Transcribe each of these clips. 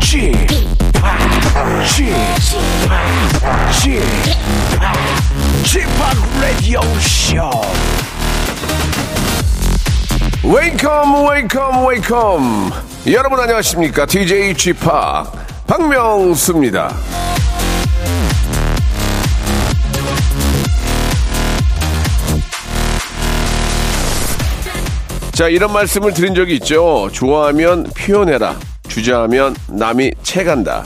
p Radio Show. Welcome, welcome, welcome. 여러분 안녕하십니까? DJ p 박명수입니다. 자, 이런 말씀을 드린 적이 있죠. 좋아하면 표현해라. 주저하면 남이 채간다.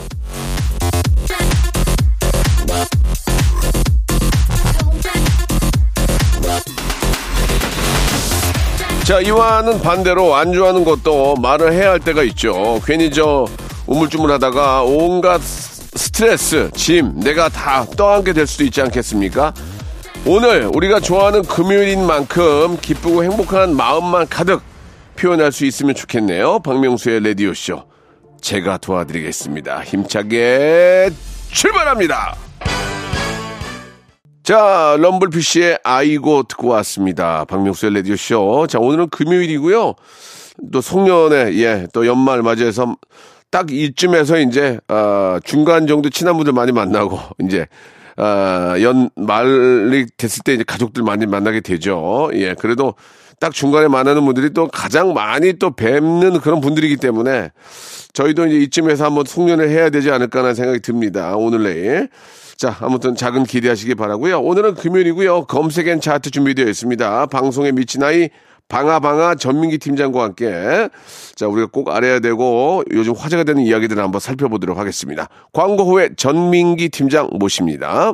자, 이와는 반대로 안 좋아하는 것도 말을 해야 할 때가 있죠. 괜히 저 우물쭈물 하다가 온갖 스트레스, 짐, 내가 다 떠안게 될 수도 있지 않겠습니까? 오늘 우리가 좋아하는 금요일인 만큼 기쁘고 행복한 마음만 가득 표현할 수 있으면 좋겠네요. 박명수의 레디오쇼. 제가 도와드리겠습니다. 힘차게 출발합니다. 자, 럼블피쉬의 아이고 듣고 왔습니다. 박명수의 라디오쇼. 자, 오늘은 금요일이고요. 또 송년회, 예, 또 연말 맞이해서 딱 이쯤에서 이제, 아, 중간 정도 친한 분들 많이 만나고, 이제, 아, 연말이 됐을 때 이제 가족들 많이 만나게 되죠. 예, 그래도 딱 중간에 만나는 분들이 또 가장 많이 또 뵙는 그런 분들이기 때문에 저희도 이제 이쯤에서 한번 송년회 해야 되지 않을까라는 생각이 듭니다. 오늘 내일. 자, 아무튼 작은 기대하시기 바라고요. 오늘은 금요일이고요. 검색엔 차트 준비되어 있습니다. 방송에 미친 아이 방아방아 전민기 팀장과 함께 자 우리가 꼭 알아야 되고 요즘 화제가 되는 이야기들을 한번 살펴보도록 하겠습니다. 광고 후에 전민기 팀장 모십니다.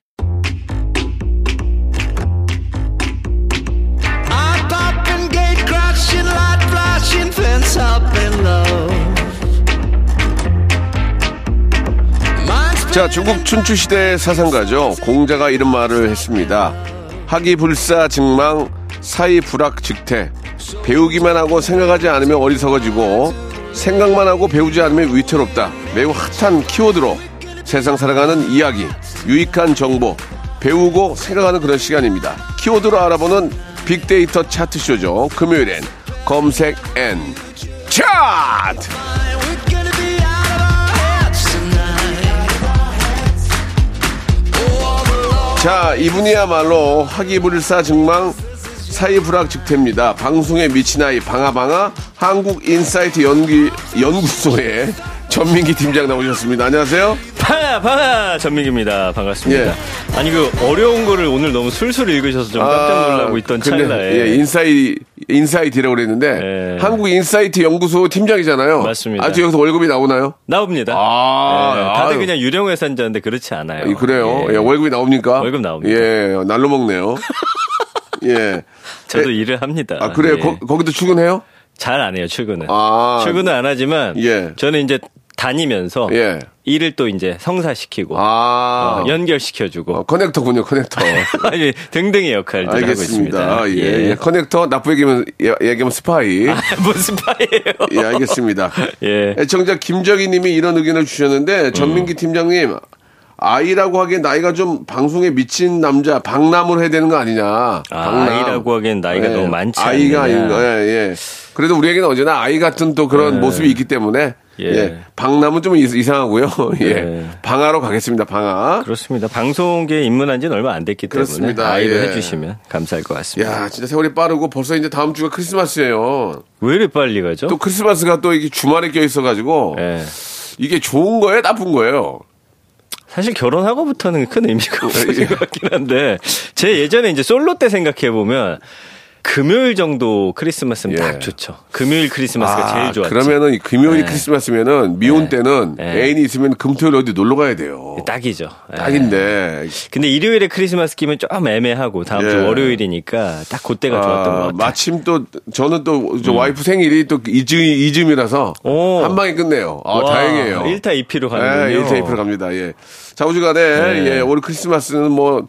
Light flashing, fence up in low. 자, 중국 춘추 시대의 사상가죠. 공자가 이런 말을 했습니다. 학이불사 증망 사이불학 즉태. 배우기만 하고 생각하지 않으면 어리석어지고 생각만 하고 배우지 않으면 위태롭다. 매우 핫한 키워드로 세상 살아가는 이야기, 유익한 정보, 배우고 생각하는 그런 시간입니다. 키워드로 알아보는 빅데이터 차트쇼죠. 금요일엔 검색 and 차트! 자, 이분이야말로 학이불사 즉망 사이불학 즉태입니다. 방송에 미친 아이 방아방아 한국인사이트 연기 연구소의 전민기 팀장 나오셨습니다. 안녕하세요. 방아 방아 전민기입니다. 반갑습니다. 예. 아니 그 어려운 거를 오늘 너무 술술 읽으셔서 좀 깜짝 놀라고 있던 아, 근데, 찰나에 예, 인사이 인사이트라고 그랬는데 예. 한국 인사이트 연구소 팀장이잖아요. 맞습니다. 아직 여기서 월급이 나오나요? 나옵니다. 아, 예, 다들 아유. 그냥 유령 회사인 줄 아는데 그렇지 않아요. 예, 그래요. 예. 예, 월급이 나옵니까? 월급 나옵니다. 예, 날로 먹네요. 예. 저도 예. 일을 합니다. 아, 그래요? 예. 거, 거기도 출근해요? 잘 안 해요 출근은. 아. 출근은 안 하지만 예. 저는 이제 다니면서 예. 일을 또 이제 성사시키고 아. 어, 연결시켜주고 어, 커넥터군요, 커넥터. 아니, 등등의 역할들 하고 알겠습니다. 있습니다. 예, 예. 커넥터 나쁘게 얘기하면, 예, 얘기하면 스파이. 무슨 파예요? 예, 알겠습니다. 예. 애청자 김정희 님이 이런 의견을 주셨는데, 전민기 팀장님, 아이라고 하기엔 나이가 좀 방송에 미친 남자, 박남으로 해야 되는 거 아니냐. 아, 박남. 아이라고 하기엔 나이가 예, 너무 많지 아이가 않느냐. 아닌 거, 예, 예. 그래도 우리에게는 언제나 아이 같은 또 그런 예. 모습이 있기 때문에, 예. 예. 박남은 좀 이- 이상하고요. 예. 예. 방아로 가겠습니다, 방아. 그렇습니다. 방송계에 입문한 지는 얼마 안 됐기 때문에 그렇습니다. 아이로 예. 해주시면 감사할 것 같습니다. 야, 진짜 세월이 빠르고 벌써 이제 다음 주가 크리스마스예요. 왜 이렇게 빨리 가죠? 또 크리스마스가 또 이게 주말에 껴 있어가지고 예. 이게 좋은 거예요, 나쁜 거예요. 사실 결혼하고부터는 큰 의미가 예. 없는 것 같긴 한데 제 예전에 이제 솔로 때 생각해 보면 금요일 정도 크리스마스면 예. 딱 좋죠. 금요일 크리스마스가 제일 좋았죠. 그러면은 이 금요일이 네. 크리스마스면은 미혼 네. 때는 네. 애인이 있으면 금토일 어디 놀러 가야 돼요. 딱이죠. 예. 딱인데. 근데 일요일에 크리스마스 끼면 좀 애매하고 다음 주 예. 월요일이니까 딱 그때가 좋았던 것 아, 같아요. 마침 또 저는 또저 와이프 생일이 또 이즈음, 이즈음이라서 오. 한 방에 끝내요. 아, 와, 다행이에요. 1타 2피로 예, 가는군요. 1타 2피로 갑니다. 예. 자, 오주간에 네. 예, 올 크리스마스는 뭐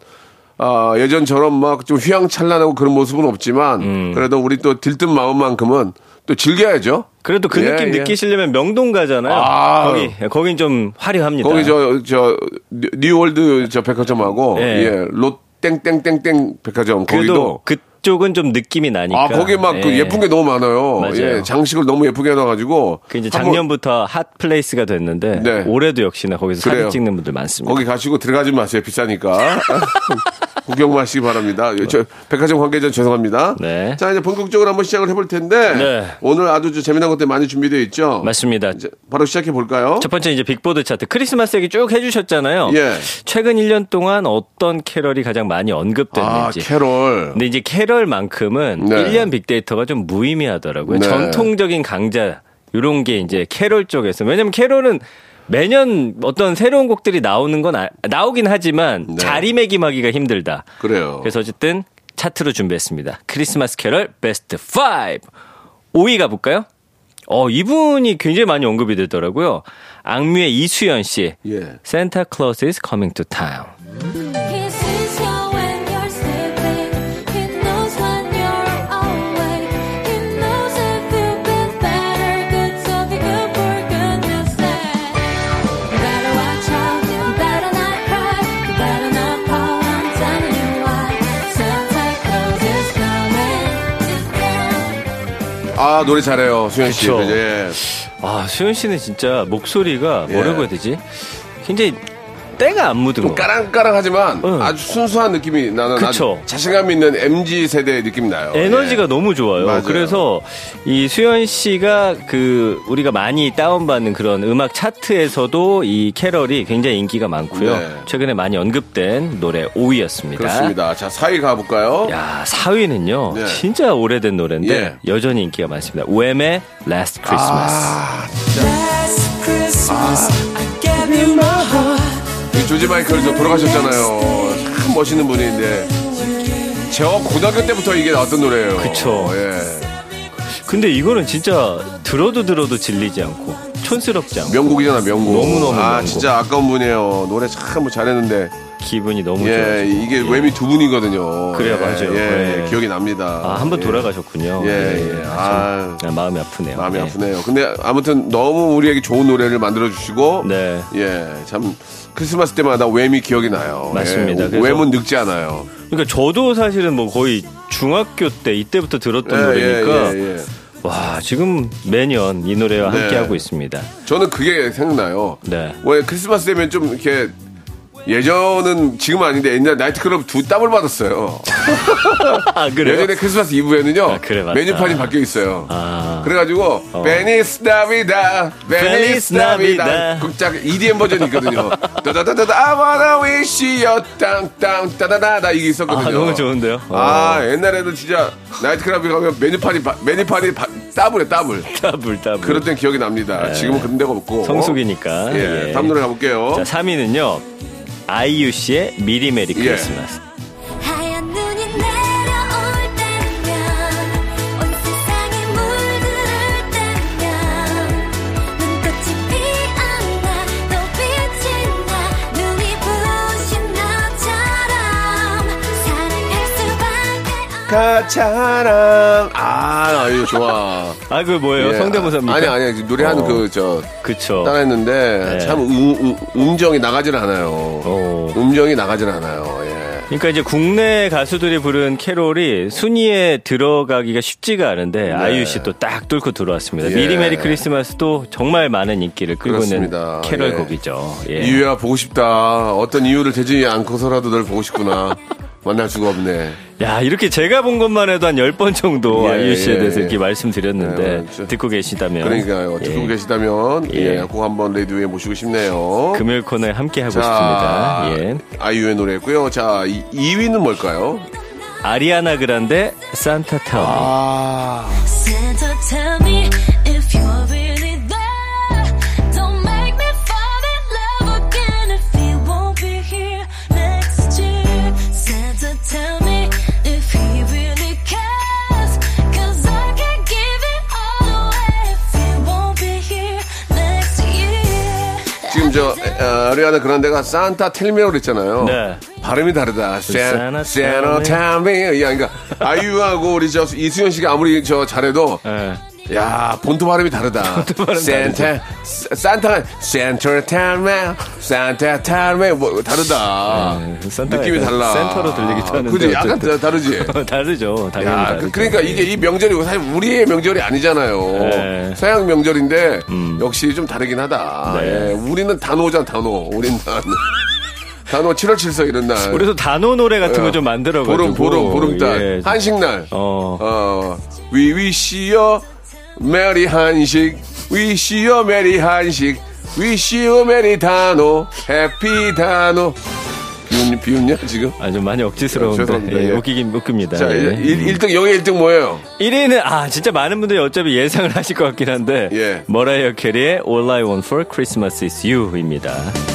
아, 예전처럼 막 좀 휘황찬란하고 그런 모습은 없지만 음. 그래도 우리 또 들뜬 마음만큼은 또 즐겨야죠. 그래도 그 예, 느낌 예. 느끼시려면 명동 가잖아요. 아. 거기 거긴 좀 화려합니다. 거기 저, 저, New- New World 저 백화점하고, 예. 예, 롯, 땡땡땡땡 백화점, 거기도. 그 쪽은 좀 느낌이 나니까. 아, 거기 막그 예. 예쁜 게 너무 많아요. 맞아요. 예, 장식을 너무 예쁘게 해놔가지고. 그 이제 작년부터 hot place가 됐는데 네. 올해도 역시나 거기서 그래요. 사진 찍는 분들 많습니다. 거기 가시고 들어가지 마세요. 비싸니까. 구경만 하시기 바랍니다. 저, 백화점 관계자 죄송합니다. 네. 자, 이제 본격적으로 한번 시작을 해볼 텐데. 네. 오늘 아주 저 재미난 것들 많이 준비되어 있죠. 맞습니다. 이제 바로 시작해 볼까요? 첫 번째 이제 빅보드 차트 크리스마스 얘기 쭉 해주셨잖아요. 예. 최근 1년 동안 어떤 캐럴이 가장 많이 아, 언급됐는지. 캐롤. 근데 이제 캐럴만큼은 네. 1년 빅데이터가 좀 무의미하더라고요. 네. 전통적인 강자 이런 게 이제 캐럴 쪽에서 왜냐면 캐럴은 매년 어떤 새로운 곡들이 나오는 건 아- 나오긴 하지만 네. 자리매김하기가 힘들다. 그래요. 그래서 어쨌든 차트로 준비했습니다. 크리스마스 캐럴 베스트 5. 5위 가볼까요? 어, 이분이 굉장히 많이 언급이 되더라고요. 악뮤의 이수연 씨. 예. Santa Claus is coming to town. 아, 노래 잘해요. 수현 씨. 그쵸. 예. 아, 수현 씨는 진짜 목소리가 예. 뭐라고 해야 되지? 굉장히 때가 안 묻은 거. 까랑까랑하지만 응. 아주 순수한 느낌이 나는 그쵸. 아주 자신감 있는 MG 세대의 느낌이 나요. 에너지가 예. 너무 좋아요. 맞아요. 그래서 이 수현 씨가 그 우리가 많이 다운받는 그런 음악 차트에서도 이 캐럴이 굉장히 인기가 많고요. 네. 최근에 많이 언급된 노래 5위였습니다. 그렇습니다. 자, 4위 가볼까요? 야, 4위는요. 네. 진짜 오래된 노래인데 예. 여전히 인기가 많습니다. 웸의 Last Christmas. 아, 이 조지 마이클 저 돌아가셨잖아요. 참 멋있는 분인데. 저 고등학교 때부터 이게 나왔던 노래예요. 그쵸. 예. 근데 이거는 진짜 들어도 들어도 질리지 않고 촌스럽지 않고 명곡이잖아, 명곡. 너무너무 아, 명곡. 진짜 아까운 분이에요. 노래 참 잘했는데. 기분이 너무 예, 좋아요. 이게 웸이 두 분이거든요. 그래요, 예, 맞아요. 예, 예. 기억이 납니다. 아, 한번 예. 돌아가셨군요. 예, 네, 예. 아, 아, 좀 마음이 아프네요. 마음이 예. 아프네요. 근데 아무튼 너무 우리에게 좋은 노래를 만들어 주시고 네. 예, 참 크리스마스 때마다 웸이 기억이 나요. 맞습니다. 예, 웸은 늙지 않아요. 그러니까 저도 사실은 뭐 거의 중학교 때 이때부터 들었던 예, 노래니까 예, 예, 예. 와 지금 매년 이 노래와 네. 함께 하고 있습니다. 저는 그게 생각나요. 네. 왜 크리스마스 되면 좀 이렇게 예전은 지금 아닌데 옛날 나이트클럽 두 더블 받았어요. 아 그래요? 예전에 크리스마스 이브에는요 아, 그래. 메뉴판이 바뀌어 있어요. 아. 그래가지고 Feliz Navidad Feliz Navidad. 극작 EDM 버전이 있거든요. 따다다다다 I wanna wish you 땅땅 따다다다 이게 있었거든요. 아, 너무 좋은데요? 아 옛날에는 진짜 나이트클럽에 가면 메뉴판이 바- 메뉴판이 바- 더블에 더블. 따블 따블. 그럴 때 기억이 납니다. 지금은 그런 데가 없고. 네. 성수기니까. 예, 예. 다음 노래 가볼게요. 자 3위는요 아이유 씨의 미리 메리 예. 크리스마스. 하 가차랑 아 이거 좋아. 아 그 뭐예요? 예. 성대모사입니까? 아니 아니 노래하는 어. 그 저 그쵸. 따라 했는데 네. 참 음, 음, 음 정이 나가질 않아요. 어. 음정이 나가질 않아요. 예. 그러니까 이제 국내 가수들이 부른 캐롤이 순위에 들어가기가 쉽지가 않은데 아이유 씨 또 딱 뚫고 들어왔습니다. 예. 미리 메리 크리스마스도 정말 많은 인기를 끌고 그렇습니다. 있는 캐롤 예. 곡이죠. 예. 이유야 보고 싶다. 어떤 이유를 대지 않고서라도 널 보고 싶구나. 만날 수가 없네. 야 이렇게 제가 본 것만 해도 한 10번 정도 예, 아이유 씨에 예, 대해서 예. 이렇게 말씀드렸는데 예, 저- 듣고 계시다면 그러니까요. 듣고 예. 계시다면 예. 예, 꼭 한번 레디오에 모시고 싶네요. 금요일 코너에 함께 하고 자, 싶습니다. 예. 아이유의 노래였고요. 자, 이, 2위는 뭘까요? 아리아나 그란데 산타 타워. 아, 아리아나 그란데가 Santa Tell Me라고 그랬잖아요. 네. 발음이 다르다. Santa 세노 타미. 야, 그러니까 아이유하고 우리 저 이수연 씨가 아무리 저 잘해도 예. 야 본토 발음이 다르다. 발음 센터 산타가 Santa Tell Me Santa Tell Me 뭐 다르다. 네, 느낌이 달라. 센터로 들리기도 하는데 그지 약간 어쨌든. 다- 다르지. 다르죠. 야. 그- 그러니까 이게 이 명절이 사실 우리의 명절이 아니잖아요. 네. 서양 명절인데 역시 좀 다르긴 하다. 네. 예, 우리는 단오잖아, 단오. 우린 단오. 단오 7월 7서 이런 날. 우리도 단오 노래 같은 거 좀 만들어가지고 보름, 보름, 보름달. 예. 한식날. 어. 어, we wish you merry 한식. you merry 한식. you merry 단오. happy 단오. 비웃, 비웃냐, 지금? 아주 많이 억지스러운데 죄송합니다. 예, 예. 웃기긴 웃깁니다. 자, 예. 1, 등 영예 1등 뭐예요? 1위는 아 진짜 많은 분들이 어차피 예상을 하실 것 같긴 한데 예. 머라이어 캐리의 All I Want for Christmas is You입니다.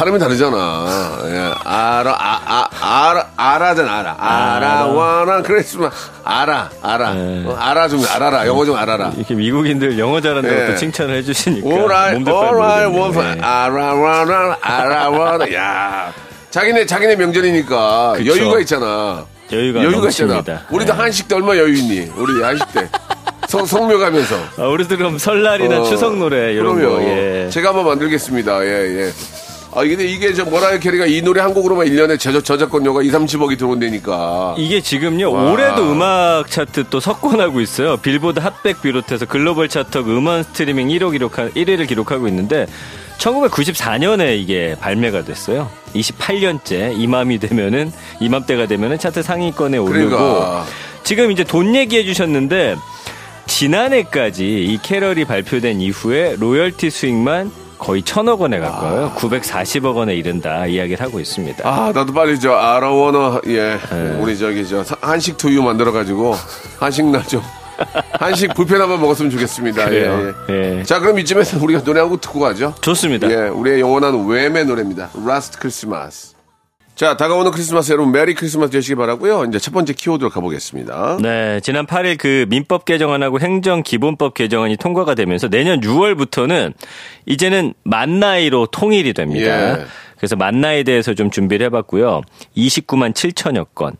발음이 다르잖아. 예, 알아 아, 아, 알아 알아잖아 알아 알아 원한 크리스마스 알아 알아 네. 어, 알아 좀 알아라 영어 좀 알아라. 이렇게 미국인들 영어 잘한다고 예. 또 칭찬을 해주시니까 want for 예. 알아 원한 알아 원한 야 자기네 자기네 명절이니까 그쵸. 여유가 있잖아. 여유가 있잖아. 넘칩니다. 우리도 예. 한식 때 얼마 여유 있니? 우리 한식 때 성, 성묘 가면서. 아, 우리도 그럼 설날이나 어, 추석 노래 이런 그럼요. 거 예. 제가 한번 만들겠습니다. 예, 예. 아, 근데 이게 저 머라이어 캐리가 이 노래 한 곡으로만 1년에 저작, 저작권료가 2, 30억이 들어온다니까. 이게 지금요 와. 올해도 음악 차트 또 석권하고 있어요. 빌보드 핫백 비롯해서 글로벌 차트 음원 스트리밍 1호 기록한 1위를 기록하고 있는데 1994년에 이게 발매가 됐어요. 28년째 이맘이 되면은 이맘때가 되면은 차트 상위권에 오르고 그러니까. 지금 이제 돈 얘기해 주셨는데 지난해까지 이 캐럴이 발표된 이후에 로열티 수익만 거의 천억 원에 가까워요. 940억 원에 이른다 이야기를 하고 있습니다. 아, 나도 빨리 저 All I wanna, 예. 우리 저기 저 사- 한식 to you 만들어 가지고 한식 날 좀. 한식 불편 한번 먹었으면 좋겠습니다. 그래요. 예, 예. 예. 자, 그럼 이쯤에서 우리가 노래 한 곡 듣고 가죠. 좋습니다. 예, 우리의 영원한 왬의 노래입니다. Last Christmas. 자, 다가오는 크리스마스 여러분 메리 크리스마스 되시기 바라고요. 이제 첫 번째 키워드로 가보겠습니다. 네, 지난 8일 그 민법 개정안하고 행정 기본법 개정안이 통과가 되면서 내년 6월부터는 이제는 만 나이로 통일이 됩니다. 예. 그래서 만 나이에 대해서 좀 준비를 해봤고요. 29만 7천여 건.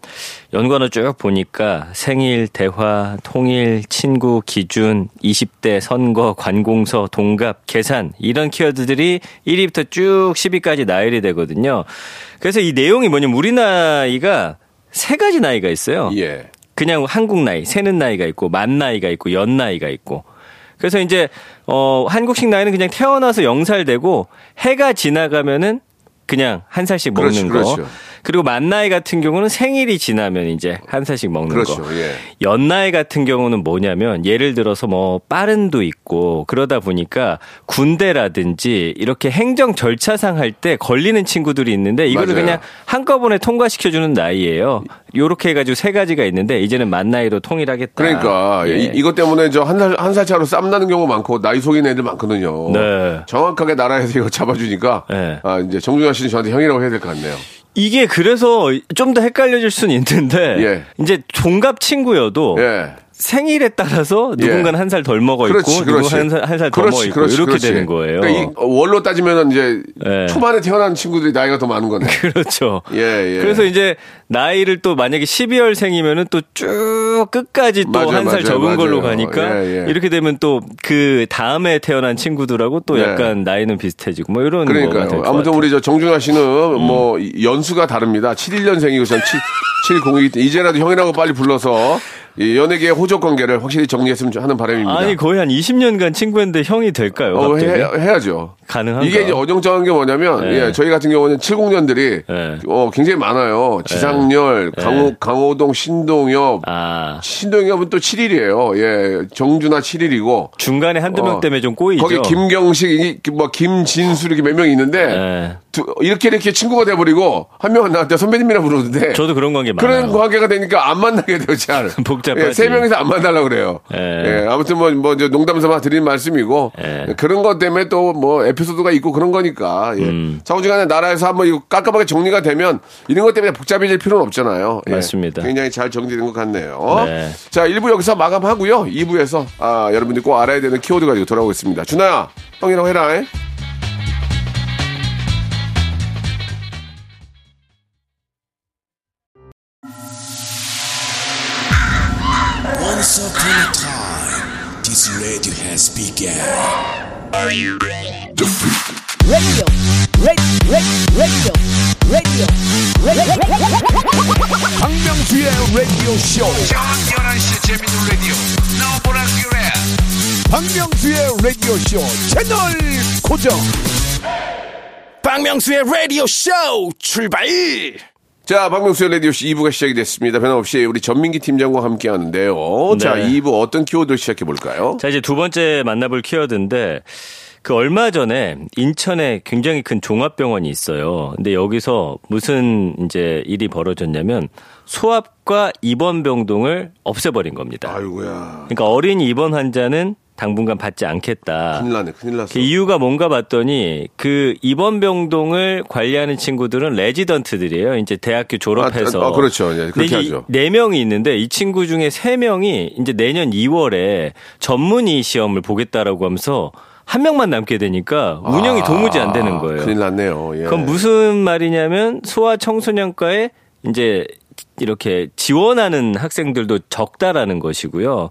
연관어 쭉 보니까 생일, 대화, 통일, 친구, 기준, 20대, 선거, 관공서, 동갑, 계산 이런 키워드들이 1위부터 쭉 10위까지 나열이 되거든요. 그래서 이 내용이 뭐냐면 우리 나이가 세 가지 나이가 있어요. 예. 그냥 한국 나이, 세는 나이가 있고 만 나이가 있고 연 나이가 있고. 그래서 이제 어 한국식 나이는 그냥 태어나서 0살 되고 해가 지나가면은 그냥 한 살씩 먹는 그렇죠, 거. 그렇죠. 그리고 만 나이 같은 경우는 생일이 지나면 이제 한 살씩 먹는 그렇죠. 거. 예. 연 나이 같은 경우는 뭐냐면 예를 들어서 뭐 빠른도 있고 그러다 보니까 군대라든지 이렇게 행정 절차상 할 때 걸리는 친구들이 있는데 이거를 맞아요. 그냥 한꺼번에 통과시켜 주는 나이예요. 요렇게 해 가지고 세 가지가 있는데 이제는 만 나이로 통일하겠다. 그러니까 예. 이, 이것 때문에 저 한 살 한 살 차로 쌈 나는 경우 많고 나이 속인 애들 많거든요. 네. 정확하게 나라에서 이거 잡아주니까 네. 아 이제 정준하 씨는 저한테 형이라고 해야 될 것 같네요. 이게 그래서 좀 더 헷갈려질 수는 있는데 예. 이제 동갑 친구여도 예. 생일에 따라서 누군가는 한살 덜 먹어 있고 그렇지, 그렇지. 누군가는 한살더 그렇지, 먹어 있고 그렇지, 이렇게 그렇지. 되는 거예요. 그러니까 이 원로 따지면은 이제 예. 초반에 태어난 친구들이 나이가 더 많은 거네. 그렇죠. 예, 예. 그래서 이제 나이를 또 만약에 12월 생이면은 또 쭉 끝까지 또 한살 맞아요, 적은 걸로 맞아요. 가니까 예, 예. 이렇게 되면 또 그 다음에 태어난 친구들하고 또 예. 약간 나이는 비슷해지고 뭐 이런. 될것 아무튼. 음. 우리 저 정준하 씨는 뭐 이- 연수가 다릅니다. 71년생이고 전 7, 70이기 때문에 이제라도 형이라고 빨리 불러서 이 연예계의 호적 관계를 확실히 정리했으면 하는 바람입니다. 아니 거의 한 20년간 친구인데 형이 될까요? 어, 갑자기? 해, 야죠 가능한가? 이게 이제 어정쩡한 게 뭐냐면, 네. 예, 저희 같은 경우는 70년들이 네. 어, 굉장히 많아요. 지상렬, 강호, 강호동, 신동엽. 아 신동엽은 또 7일이에요. 예, 정준하 7일이고. 중간에 한두 명 어. 때문에 좀 꼬이죠. 거기 김경식, 이- 뭐 김진수 이렇게 몇 명 있는데 네. 두- 이렇게 이렇게 친구가 돼버리고 한 명은 나한테 선배님이라 부르는데 저도 그런 관계 많아요. 그런 관계가 되니까 안 만나게 돼요, 잘. 복잡하지. 예, 세 명이서 안 만나려고 그래요. 예. 예, 아무튼 뭐, 뭐, 이제 농담 삼아 드린 말씀이고, 예. 그런 것 때문에 또 뭐, 에피소드가 있고 그런 거니까, 예. 음. 자우지간에 나라에서 한번 이거 깜깜하게 정리가 되면 이런 것 때문에 복잡해질 필요는 없잖아요. 예. 맞습니다. 굉장히 잘 정리된 것 같네요. 네. 자, 1부 여기서 마감하고요. 2부에서, 아, 여러분들이 꼭 알아야 되는 키워드 가지고 돌아오겠습니다. 준아야, 형이랑 해라. 잉? Once upon a time, this radio has begun. radio, radio, radio, radio, radio. 박명수의 라디오 쇼. 저녁 11시 재밌는 라디오. 너보라 그래. 박명수의 라디오 쇼 채널 고정. 박명수의 라디오 쇼 출발 자, 박명수의 라디오씨 2부가 시작이 됐습니다. 변함없이 우리 전민기 팀장과 함께 하는데요. 자, 네. 2부 어떤 키워드를 시작해 볼까요? 자, 이제 두 번째 만나볼 키워드인데, 그 얼마 전에 인천에 굉장히 큰 종합병원이 있어요. 근데 여기서 무슨 이제 일이 벌어졌냐면, 소압과 입원 병동을 없애버린 겁니다. 아이고야. 그러니까 어린 입원 환자는 당분간 받지 않겠다. 큰일 나네, 큰일 났어. 그 이유가 뭔가 봤더니 그 입원 병동을 관리하는 친구들은 레지던트들이에요. 이제 대학교 졸업해서. 아, 아, 그렇죠. 예, 그렇게 하죠. 이, 네 명이 있는데 이 친구 중에 세 명이 이제 내년 2월에 전문의 시험을 보겠다라고 하면서 한 명만 남게 되니까 운영이 도무지 안 되는 거예요. 아, 큰일 났네요. 예. 그건 무슨 말이냐면 소아 청소년과에 이제 이렇게 지원하는 학생들도 적다라는 것이고요.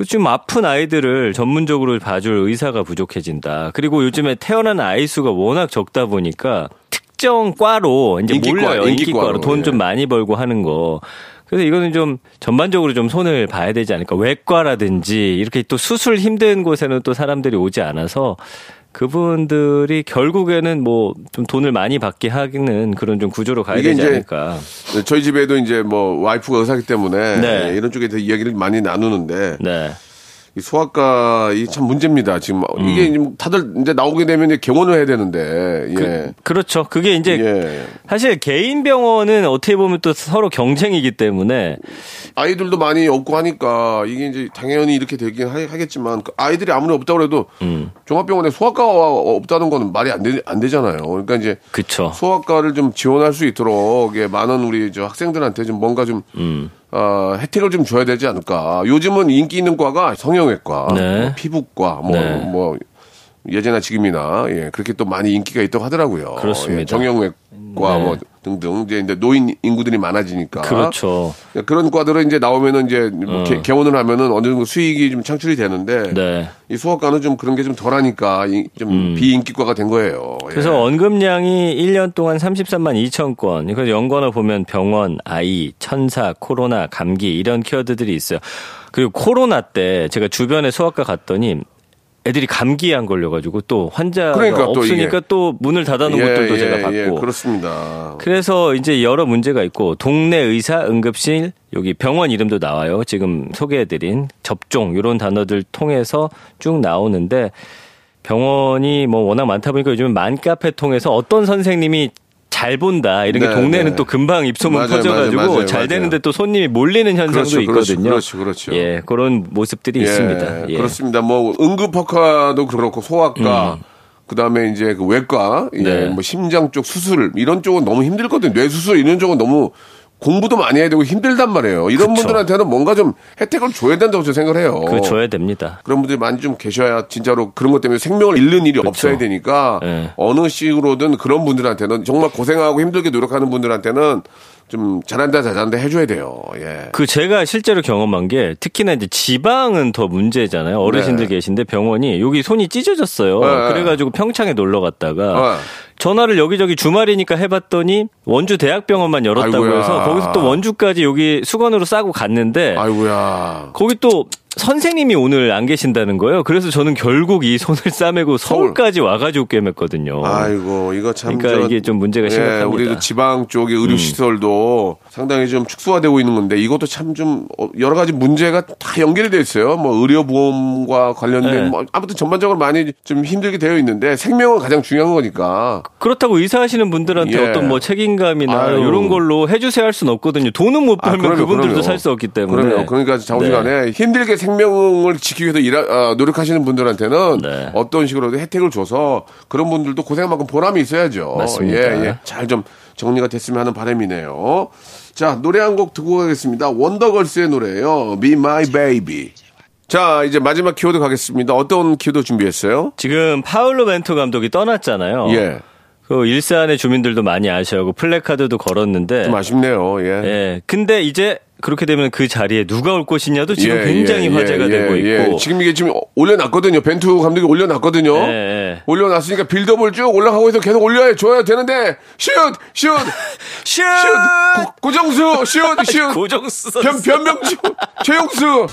그좀 아픈 아이들을 전문적으로 봐줄 의사가 부족해진다. 그리고 요즘에 태어난 아이 수가 워낙 적다 보니까 특정 과로 이제 인기과, 몰려요. 인기과로, 인기과로 돈좀 예. 많이 벌고 하는 거. 그래서 이거는 좀 전반적으로 좀 손을 봐야 되지 않을까. 외과라든지 이렇게 또 수술 힘든 곳에는 또 사람들이 오지 않아서 그분들이 결국에는 뭐 좀 돈을 많이 받게 하기는 그런 좀 구조로 가야 되지 않을까. 저희 집에도 이제 뭐 와이프가 의사기 때문에 네. 예, 이런 쪽에 대해서 이야기를 많이 나누는데 네. 이 소아과 이 참 문제입니다. 지금 음. 이게 지금 다들 이제 나오게 되면 이제 개원을 해야 되는데 예. 그 렇죠. 그게 이제 예. 사실 개인 병원은 어떻게 보면 또 서로 경쟁이기 때문에 아이들도 많이 없고 하니까 이게 이제 당연히 이렇게 되긴 하- 하겠지만 그 아이들이 아무리 없다고 해도 음. 종합병원에 소아과가 없다는 거는 말이 안, 되, 안 되잖아요. 그러니까 이제 그쵸. 소아과를 좀 지원할 수 있도록 예, 많은 우리 저 학생들한테 좀 뭔가 좀 음. 어, 혜택을 좀 줘야 되지 않을까. 요즘은 인기 있는 과가 성형외과, 네. 뭐 피부과, 뭐, 네. 뭐, 예전이나 지금이나, 예, 그렇게 또 많이 인기가 있다고 하더라고요. 그렇습니다. 예, 정형외과 네. 뭐 등등, 이제, 이제 노인 인구들이 많아지니까. 그렇죠. 예, 그런 과들은 이제 나오면은 이제 뭐 어. 개, 개원을 하면은 어느 정도 수익이 좀 창출이 되는데. 네. 음. 이 소아과는 좀 그런 게 좀 덜하니까 이- 좀 비인기과가 된 거예요. 예. 그래서 언급량이 1년 동안 33만 2천 건. 그래서 연관어 보면 병원, 아이, 천사, 코로나, 감기 이런 키워드들이 있어요. 그리고 코로나 때 제가 주변에 소아과 갔더니 애들이 감기에 안 걸려가지고 또 환자가 그러니까 또 없으니까 이게. 또 문을 닫아놓은 예, 것들도 예, 제가 봤고. 예, 그렇습니다. 그래서 이제 여러 문제가 있고 동네 의사 응급실 여기 병원 이름도 나와요. 지금 소개해드린 접종 이런 단어들 통해서 쭉 나오는데 병원이 뭐 워낙 많다 보니까 요즘 맘카페 통해서 어떤 선생님이 잘 본다 이런 게 네, 동네는 네. 또 금방 입소문 맞아요, 퍼져가지고 맞아요, 맞아요, 잘. 되는데 또 손님이 몰리는 현상도 그렇죠, 그렇죠, 있거든요. 그렇죠, 그렇죠. 예, 그런 모습들이 있습니다. 예. 그렇습니다. 뭐 응급학과도 그렇고 소아과 그다음에 이제 그 외과, 예, 음. 네. 뭐 심장 쪽 수술 이런 쪽은 너무 힘들거든요. 뇌 수술 이런 쪽은 너무 공부도 많이 해야 되고 힘들단 말이에요. 이런 그쵸. 분들한테는 뭔가 좀 혜택을 줘야 된다고 저는 생각을 해요. 그거 줘야 됩니다. 그런 분들이 많이 좀 계셔야 진짜로 그런 것 때문에 생명을 잃는 일이 없어야 되니까 네. 어느 식으로든 그런 분들한테는 정말 고생하고 힘들게 노력하는 분들한테는 좀 잘한다 잘한다 해줘야 돼요. 예. 그 제가 실제로 경험한 게 특히나 이제 지방은 더 문제잖아요. 어르신들 네. 계신데 병원이 여기 손이 찢어졌어요. 네. 그래가지고 평창에 놀러 갔다가 네. 전화를 여기저기 주말이니까 해봤더니 원주 대학병원만 열었다고 아이고야. 해서 거기서 또 원주까지 여기 수건으로 싸고 갔는데 아이고야. 거기 또 선생님이 오늘 안 계신다는 거예요. 그래서 저는 결국 이 손을 싸매고 서울까지 와가지고 꿰맸거든요. 아이고 이거 참 그러니까 저- 이게 좀 문제가 예, 심각합니다. 음. 우리도 지방 쪽의 의료 시설도 상당히 좀 축소화되고 있는 건데 이것도 참 좀 여러 가지 문제가 다 연결이 돼 있어요. 뭐 의료보험과 관련된 네. 뭐 아무튼 전반적으로 많이 좀 힘들게 되어 있는데 생명은 가장 중요한 거니까. 그렇다고 의사하시는 분들한테 예. 어떤 뭐 책임감이나 아유. 이런 걸로 해주세요 할 수는 없거든요. 돈은 못 아, 벌면 그럼요, 그분들도. 살 수 없기 때문에. 그럼요. 그러니까 장시간에 힘들게 생 명을 지키기 위해서 일하, 아, 노력하시는 분들한테는 네. 어떤 식으로든 혜택을 줘서 그런 분들도 고생만큼 보람이 있어야죠. 맞습니다. 예, 예. 잘 좀 정리가 됐으면 하는 바람이네요. 자, 노래 한 곡 듣고 가겠습니다. 원더걸스의 노래예요. Be My Baby. 자, 이제 마지막 키워드 가겠습니다. 어떤 키워드 준비했어요? 지금 파울로 벤토 감독이 떠났잖아요. 예. 그 일산의 주민들도 많이 아셔하고 플래카드도 걸었는데. 좀 아쉽네요. 예. 예. 근데 이제 그렇게 되면 그 자리에 누가 올 것이냐도 지금 예, 굉장히 예, 화제가 예, 되고 예, 있고. 예. 지금 이게 지금 올려놨거든요. 벤투 감독이 올려놨거든요. 예, 예. 올려놨으니까 빌드업을 쭉 올라가고 해서 계속 올려야 줘야 되는데 슛! 슛! 슛! 슛! 고, 고정수! 슛! 슛! 고정수. 변, 변명주! 최용수!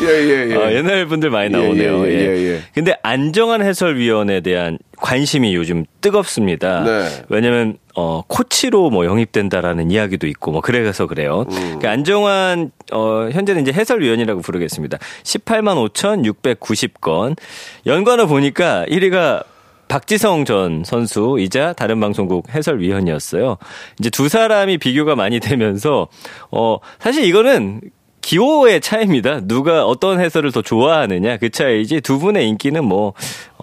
예, 예, 예. 아, 옛날 분들 많이 예, 나오네요. 예, 예, 예, 예. 근데 안정환 해설위원에 대한 관심이 요즘 뜨겁습니다. 네. 왜냐면 어 코치로 뭐 영입된다라는 이야기도 있고 뭐 그래서 그래요. 음. 그러니까 안정환 어 현재는 이제 해설위원이라고 부르겠습니다. 18만 5,690건. 연관어 보니까 1위가 박지성 전 선수이자 다른 방송국 해설위원이었어요. 이제 두 사람이 비교가 많이 되면서 어 사실 이거는 기호의 차이입니다. 누가 어떤 해설을 더 좋아하느냐 그 차이지 두 분의 인기는 뭐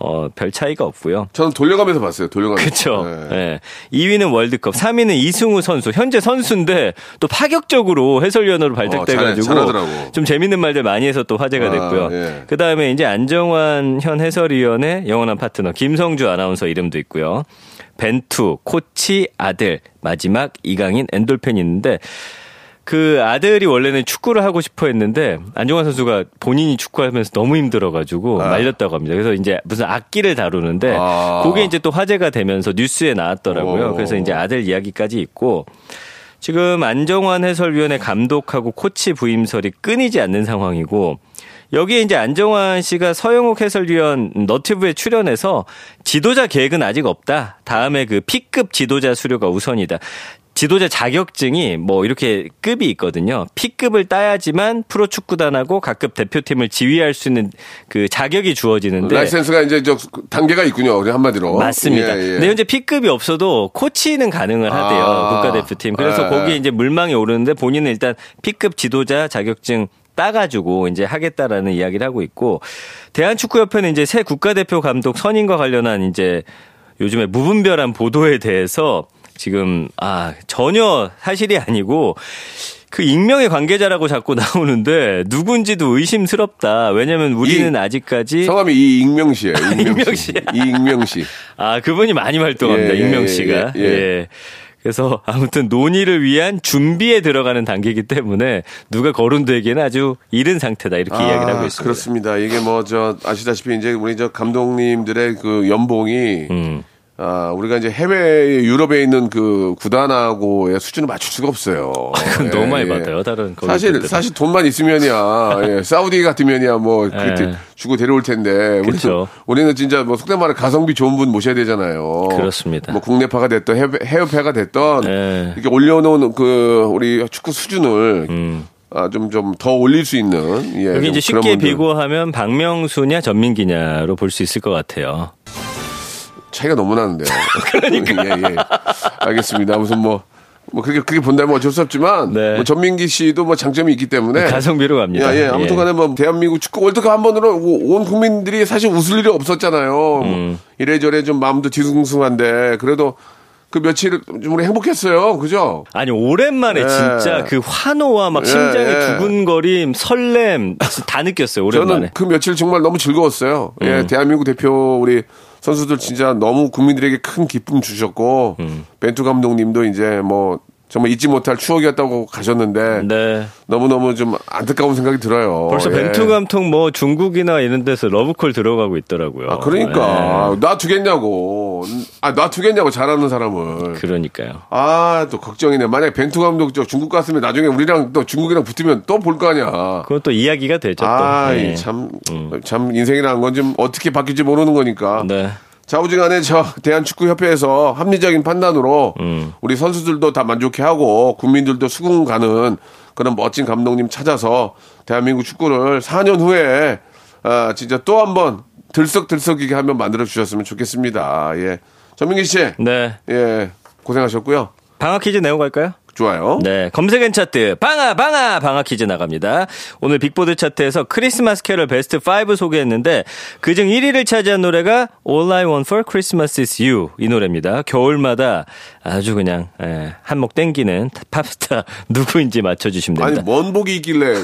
어, 별 차이가 없고요. 저는 돌려가면서 봤어요. 돌려가면서. 그렇죠. 예. 예. 2위는 월드컵, 3위는 이승우 선수. 현재 선수인데 또 파격적으로 해설위원으로 발탁돼 가지고 어, 잘해- 잘하더라고. 좀 재밌는 말들 많이 해서 또 화제가 아, 됐고요. 예. 그 다음에 이제 안정환 현 해설위원의 영원한 파트너 김성주 아나운서 이름도 있고요. 벤투, 코치, 아들, 마지막 이강인, 엔돌펜이 있는데 그 아들이 원래는 축구를 하고 싶어 했는데 안정환 선수가 본인이 축구하면서 너무 힘들어가지고 말렸다고 합니다. 그래서 이제 무슨 악기를 다루는데 아. 그게 이제 또 화제가 되면서 뉴스에 나왔더라고요. 오. 그래서 이제 아들 이야기까지 있고 지금 안정환 해설위원회 감독하고 코치 부임설이 끊이지 않는 상황이고 여기에 이제 안정환 씨가 서영욱 해설위원 너튜브에 출연해서 지도자 계획은 아직 없다. 다음에 그 P급 지도자 수료가 우선이다. 지도자 자격증이 뭐 이렇게 급이 있거든요. P급을 따야지만 프로 축구단하고 각급 대표팀을 지휘할 수 있는 그 자격이 주어지는데 라이센스가 이제 저 단계가 있군요. 그냥 한마디로. 맞습니다. 예, 예. 근데 현재 P급이 없어도 코치는 가능을 하대요. 아. 국가대표팀. 그래서 예, 거기에 예. 이제 물망에 오르는데 본인은 일단 P급 지도자 자격증 따가지고 이제 하겠다라는 이야기를 하고 있고 대한축구협회는 이제 새 국가대표 감독 선임과 관련한 이제 요즘에 무분별한 보도에 대해서 지금 아 전혀 사실이 아니고 그 익명의 관계자라고 자꾸 나오는데 누군지도 의심스럽다. 왜냐면 우리는 이- 아직까지 성함이 이익명 씨예요. 익명 익명 씨. 씨. 이익명 씨. 아, 그분이 많이 활동합니다. 예, 예, 익명 예, 씨가. 예, 예. 예. 그래서 아무튼 논의를 위한 준비에 들어가는 단계이기 때문에 누가 거론되기에는 아주 이른 상태다 이렇게 이야기를 하고 있습니다. 그렇습니다. 이게 뭐 저 아시다시피 이제 우리 저 감독님들의 그 연봉이 음. 아, 우리가 이제 해외 유럽에 있는 그 구단하고의 수준을 맞출 수가 없어요. 그건 예, 너무 많이 예. 받아요. 다른 사실 분들은. 사실 돈만 있으면이야 예, 사우디 같으면이야 뭐 그렇게 예. 주고 데려올 텐데 우리는, 그쵸. 우리는 진짜 뭐 속된 말로 가성비 좋은 분 모셔야 되잖아요. 그렇습니다. 뭐 국내파가 됐던 해외, 해외파가 됐던 예. 이렇게 올려놓은 그 우리 축구 수준을 음. 아, 좀, 좀 더 올릴 수 있는. 예, 여기 좀 이제 쉽게 분들. 비고하면 박명수냐 전민기냐로 볼 수 있을 것 같아요. 차이가 너무 나는데요. 그러니까. 예, 예. 알겠습니다. 무슨 뭐, 뭐, 그렇게, 그렇게 본다면 어쩔 수 없지만. 네. 뭐 전민기 씨도 뭐 장점이 있기 때문에. 가성비로 갑니다. 예, 예. 아무튼 간에 뭐, 대한민국 축구 월드컵 한 번으로 오- 온 국민들이 사실 웃을 일이 없었잖아요. 뭐 음. 이래저래 좀 마음도 뒤숭숭한데. 그래도 그 며칠 좀 우리 행복했어요. 그죠? 아니 오랜만에 예. 진짜 그 환호와 막 예, 심장의 예. 두근거림, 설렘 다 느꼈어요. 오랜만에. 음. 저는 그 며칠 정말 너무 즐거웠어요. 예, 대한민국 대표 우리 선수들 진짜 너무 국민들에게 큰 기쁨 주셨고 음. 벤투 감독님도 이제 뭐 정말 잊지 못할 추억이었다고 가셨는데 네. 너무너무 좀 안타까운 생각이 들어요. 벌써 예. 벤투 감통 뭐 중국이나 이런 데서 러브콜 들어가고 있더라고요. 아, 그러니까 놔두겠냐고. 아, 놔두겠냐고 잘하는 사람을. 네. 그러니까요. 아, 또 걱정이네. 만약에 벤투 감독 저 중국 갔으면 나중에 우리랑 또 중국이랑 붙으면 또 볼 거 아니야. 그건 또 이야기가 되죠. 또. 아, 네. 이 참, 참 인생이라는 건 좀 어떻게 바뀔지 모르는 거니까. 네. 좌우지간에 저 대한축구협회에서 합리적인 판단으로 음. 우리 선수들도 다 만족해하고 국민들도 수긍 가는 그런 멋진 감독님 찾아서 대한민국 축구를 4년 후에 아, 진짜 또 한번 들썩들썩이게 한번 만들어 주셨으면 좋겠습니다. 예. 전민기 씨, 네. 예, 고생하셨고요. 방학 퀴즈 내고 갈까요? 좋아요. 네, 검색엔 차트 방아 방아 방아 퀴즈 나갑니다. 오늘 빅보드 차트에서 크리스마스 캐럴 베스트 5 소개했는데 그중 1위를 차지한 노래가 All I Want for Christmas is You 이 노래입니다. 겨울마다 아주 그냥 예, 한몫 땡기는 팝스타 누구인지 맞춰주시면 아니 됩니다. 뭔 복이 있길래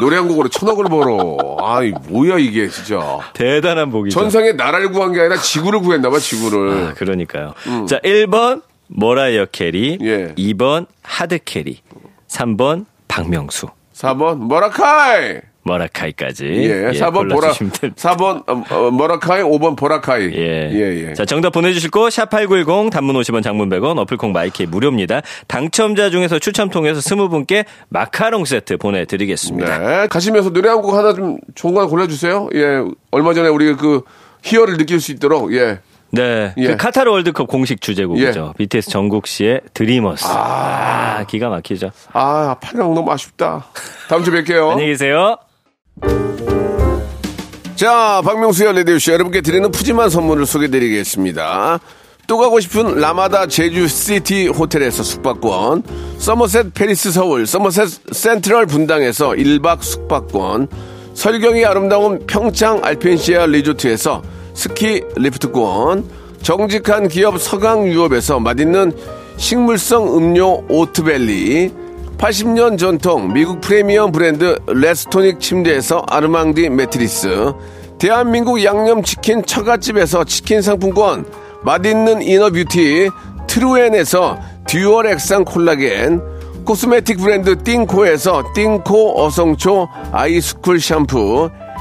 노래 한 곡으로 천억을 벌어. 아이 뭐야 이게 진짜. 대단한 복이죠. 전상에 나라를 구한 게 아니라 지구를 구했나 봐 지구를. 아, 그러니까요. 자, 1번 머라이어 캐리, 음. 예. 2번 hard carry, 3번 박명수. 4번 머라카이. 머라카이까지. 예, 4번 보라, 골라주시면 됩니다. 4번 어, 어, 머라카이, 5번 보라카이. 예. 예, 예. 자, 정답 보내주실 곳, 샵8910, 단문 50원, 장문 100원, 어플 콩 마이 K 무료입니다. 당첨자 중에서 추첨 통해서 20분께 마카롱 세트 보내드리겠습니다. 네. 가시면서 노래 한 곡 하나 좀 좋은 거 골라주세요. 예. 얼마 전에 우리 그 희열을 느낄 수 있도록, 예. 네. 예. 그 카타르 월드컵 공식 주제곡이죠. BTS 정국 씨의 Dreamers. 아, 기가 막히죠. 아, 판랑 너무 아쉽다. 다음 주에 뵐게요. 안녕히 계세요. 자, 박명수의 라디오쇼 여러분께 드리는 푸짐한 선물을 소개드리겠습니다. 또 가고 싶은 라마다 제주시티 호텔에서 숙박권, 서머셋 팰리스 서울, 서머셋 센트럴 분당에서 1박 숙박권, 설경이 아름다운 평창 알펜시아 리조트에서 스키 리프트권, 정직한 기업 서강유업에서 맛있는 식물성 음료 오트벨리, 80년 전통 미국 프리미엄 브랜드 레스토닉 침대에서 아르망디 매트리스 대한민국 양념치킨 처갓집에서 치킨 상품권 맛있는 inner beauty 트루엔에서 dual 액상 콜라겐 코스메틱 브랜드 띵코에서 띵코 어성초 아이스쿨 샴푸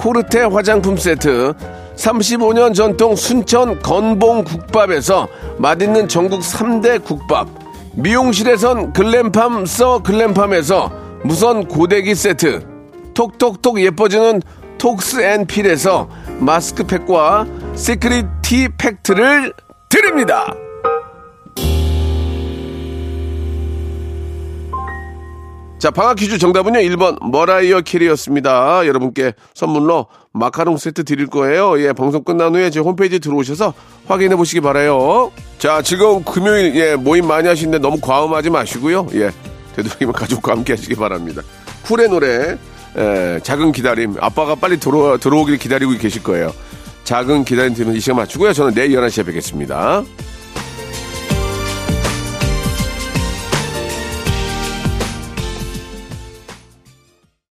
코르테 화장품 세트, 35년 전통 순천 건봉 국밥에서 맛있는 전국 3대 국밥, 미용실에선 글램팜 써 글램팜에서 무선 고데기 세트, 톡톡톡 예뻐지는 톡스 앤 필에서 마스크팩과 시크릿 티 팩트를 드립니다. 자, 방학 퀴즈 정답은요, 1번, 머라이어 캐리였습니다. 여러분께 선물로 마카롱 세트 드릴 거예요. 예, 방송 끝난 후에 제 홈페이지 들어오셔서 확인해 보시기 바라요. 자, 지금 금요일, 예, 모임 많이 하시는데 너무 과음하지 마시고요. 예, 되도록이면 가족과 함께 하시기 바랍니다. 쿨의 노래, 예, 작은 기다림. 아빠가 빨리 들어오, 들어오길 기다리고 계실 거예요. 작은 기다림 들으면 이 시간 맞추고요. 저는 내일 11시에 뵙겠습니다.